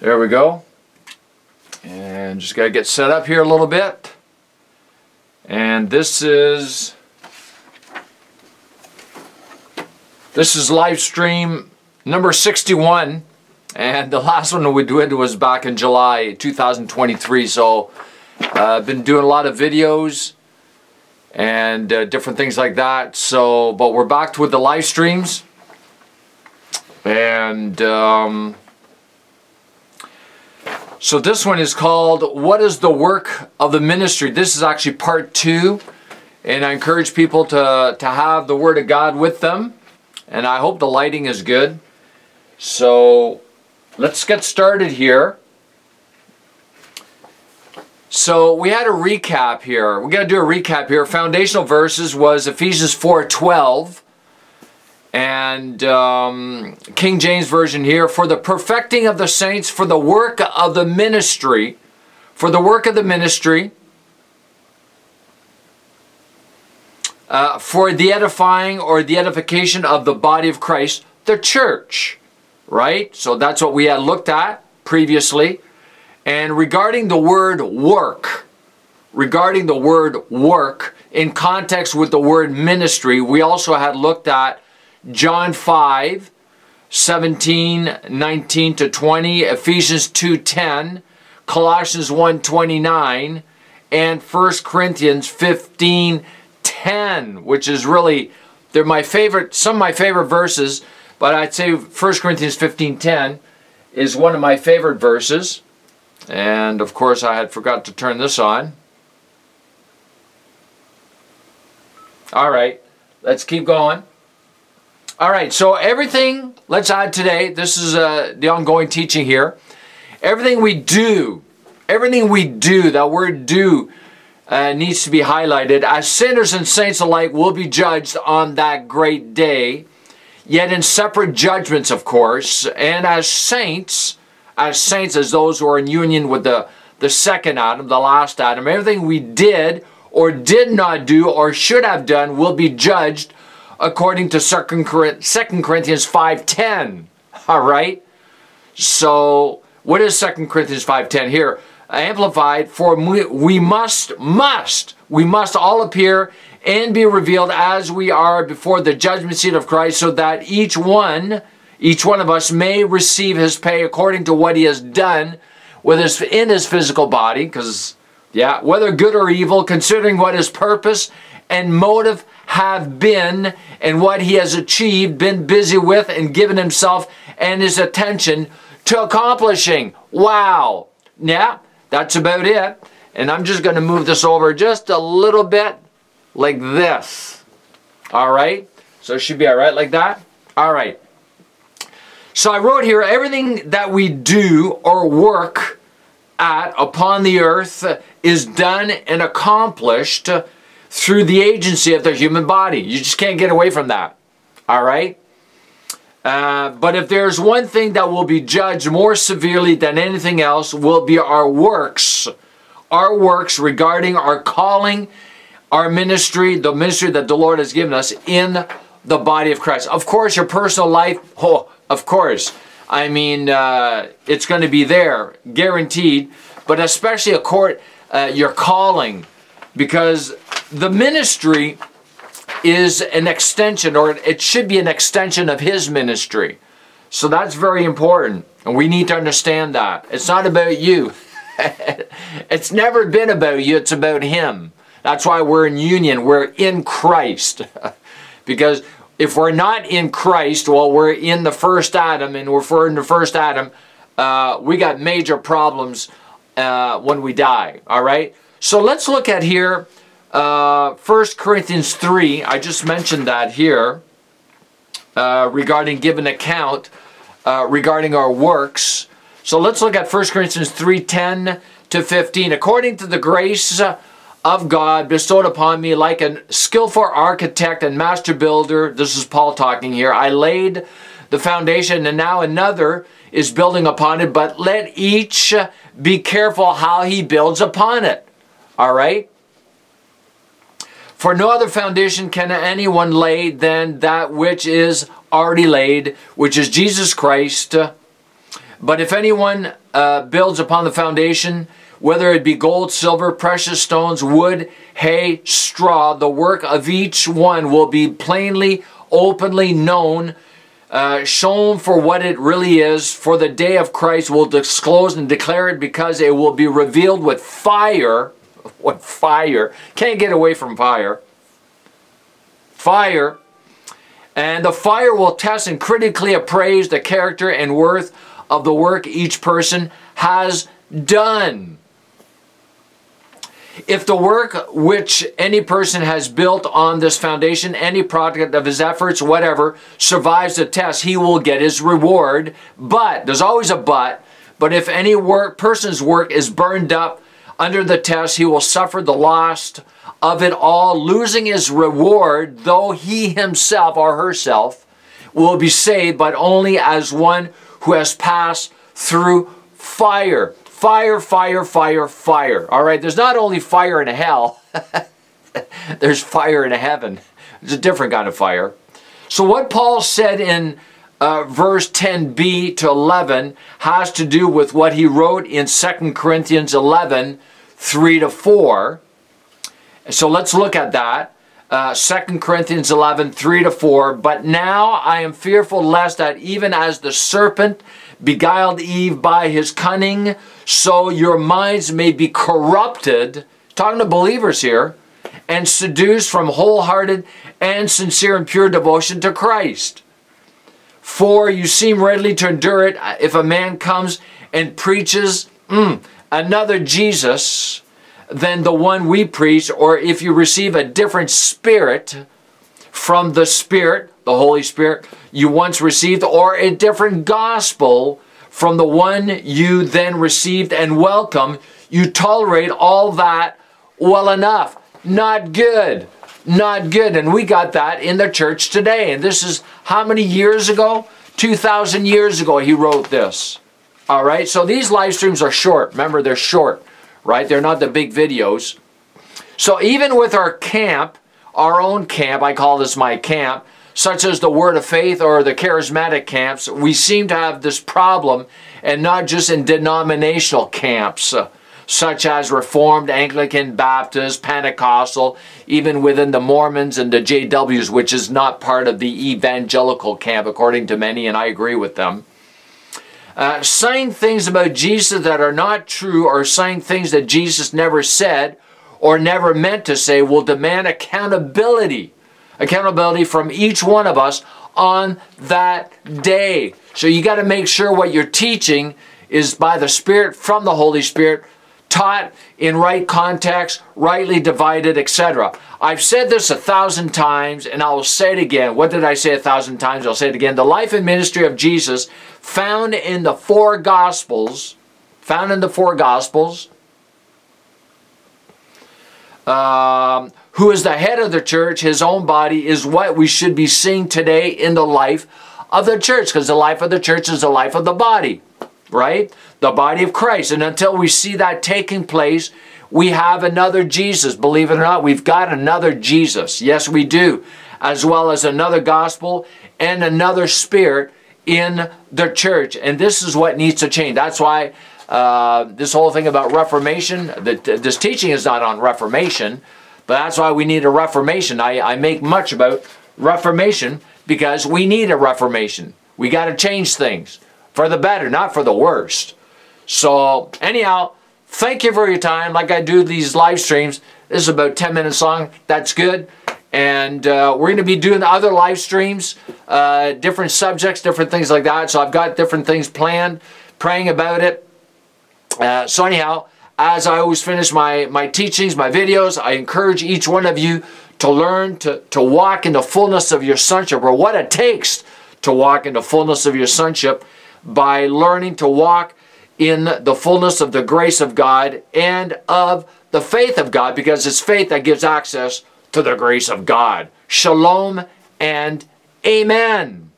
There we go. And just got to get set up here a little bit. And this is this is live stream number 61 and the last one we did was back in July 2023 so I've uh, been doing a lot of videos and uh, different things like that so but we're back with the live streams and um, so this one is called What is the Work of the Ministry? This is actually part two. And I encourage people to, to have the Word of God with them. And I hope the lighting is good. So let's get started here. So we had a recap here. We got to do a recap here. Foundational verses was Ephesians 4:12 and um, King James Version here, for the perfecting of the saints, for the work of the ministry, for the work of the ministry, uh, for the edifying or the edification of the body of Christ, the church, right? So that's what we had looked at previously. And regarding the word work, regarding the word work in context with the word ministry, we also had looked at John 5, 17, 19 to 20, Ephesians 2, 10, Colossians 1, 29, and 1 Corinthians 15, 10, which is really, they're my favorite, some of my favorite verses, but I'd say 1 Corinthians 15, 10 is one of my favorite verses. And of course, I had forgot to turn this on. All right, let's keep going. All right, so everything, let's add today, this is uh, the ongoing teaching here. Everything we do, everything we do, that word do uh, needs to be highlighted. As sinners and saints alike will be judged on that great day, yet in separate judgments, of course. And as saints, as saints, as those who are in union with the, the second Adam, the last Adam, everything we did or did not do or should have done will be judged according to 2 Corinthians 5.10. All right? So, what is 2 Corinthians 5.10 here? Amplified, for we, must, must, we must all appear and be revealed as we are before the judgment seat of Christ, so that each one, each one of us may receive his pay according to what he has done with his, in his physical body, because, yeah, whether good or evil, considering what his purpose and motive have been and what he has achieved, been busy with, and given himself and his attention to accomplishing. Wow. Yeah, that's about it. And I'm just going to move this over just a little bit like this. All right. So it should be all right like that. All right. So I wrote here everything that we do or work at upon the earth is done and accomplished through the agency of their human body. You just can't get away from that. All right? Uh, but if there's one thing that will be judged more severely than anything else, will be our works. Our works regarding our calling, our ministry, the ministry that the Lord has given us in the body of Christ. Of course, your personal life, oh, of course. I mean, uh, it's going to be there, guaranteed. But especially a court, uh, your calling, because the ministry is an extension, or it should be an extension of his ministry. So that's very important. And we need to understand that. It's not about you. it's never been about you, it's about him. That's why we're in union. We're in Christ. because if we're not in Christ, well, we're in the first Adam, and if we're in the first Adam, uh, we got major problems uh, when we die. All right? So let's look at here uh, 1 Corinthians 3, I just mentioned that here, uh, regarding giving account uh, regarding our works. So let's look at 1 Corinthians 3 10 to 15. According to the grace of God bestowed upon me, like a skillful architect and master builder, this is Paul talking here, I laid the foundation, and now another is building upon it, but let each be careful how he builds upon it. All right? For no other foundation can anyone lay than that which is already laid, which is Jesus Christ. But if anyone uh, builds upon the foundation, whether it be gold, silver, precious stones, wood, hay, straw, the work of each one will be plainly, openly known, uh, shown for what it really is. For the day of Christ will disclose and declare it because it will be revealed with fire. What fire? Can't get away from fire. Fire. And the fire will test and critically appraise the character and worth of the work each person has done. If the work which any person has built on this foundation, any product of his efforts, whatever, survives the test, he will get his reward. But, there's always a but, but if any work, person's work is burned up under the test, he will suffer the loss of it all, losing his reward, though he himself or herself will be saved, but only as one who has passed through fire. Fire, fire, fire, fire. All right, there's not only fire in hell, there's fire in heaven. It's a different kind of fire. So, what Paul said in uh, verse 10b to 11 has to do with what he wrote in 2 Corinthians 11 3 to 4. So, let's look at that. Uh, 2 Corinthians 11 3 to 4. But now I am fearful lest that even as the serpent beguiled Eve by his cunning, so your minds may be corrupted, talking to believers here, and seduced from wholehearted and sincere and pure devotion to Christ. For you seem readily to endure it if a man comes and preaches mm, another Jesus than the one we preach, or if you receive a different spirit from the Spirit, the Holy Spirit, you once received, or a different gospel from the one you then received and welcome, you tolerate all that well enough. Not good. Not good. And we got that in the church today. And this is how many years ago? 2,000 years ago, he wrote this. All right, so these live streams are short. Remember, they're short, right? They're not the big videos. So even with our camp, our own camp, I call this my camp, such as the Word of Faith or the charismatic camps, we seem to have this problem, and not just in denominational camps, such as Reformed, Anglican, Baptist, Pentecostal, even within the Mormons and the JWs, which is not part of the evangelical camp, according to many, and I agree with them. Uh, saying things about Jesus that are not true or saying things that Jesus never said or never meant to say will demand accountability accountability from each one of us on that day. So you got to make sure what you're teaching is by the Spirit, from the Holy Spirit, taught in right context, rightly divided, etc. I've said this a thousand times and I will say it again. What did I say a thousand times? I'll say it again. The life and ministry of Jesus found in the four Gospels, found in the four Gospels, um, who is the head of the church, his own body, is what we should be seeing today in the life of the church, because the life of the church is the life of the body, right? The body of Christ. And until we see that taking place, we have another Jesus. Believe it or not, we've got another Jesus. Yes, we do. As well as another gospel and another spirit in the church. And this is what needs to change. That's why uh, this whole thing about Reformation, the, this teaching is not on Reformation. But that's why we need a reformation. I, I make much about reformation because we need a reformation. We got to change things for the better, not for the worst. So, anyhow, thank you for your time. Like I do these live streams, this is about 10 minutes long. That's good. And uh, we're going to be doing other live streams, uh, different subjects, different things like that. So, I've got different things planned, praying about it. Uh, so, anyhow, as I always finish my, my teachings, my videos, I encourage each one of you to learn to, to walk in the fullness of your sonship or what it takes to walk in the fullness of your sonship by learning to walk in the fullness of the grace of God and of the faith of God because it's faith that gives access to the grace of God. Shalom and amen.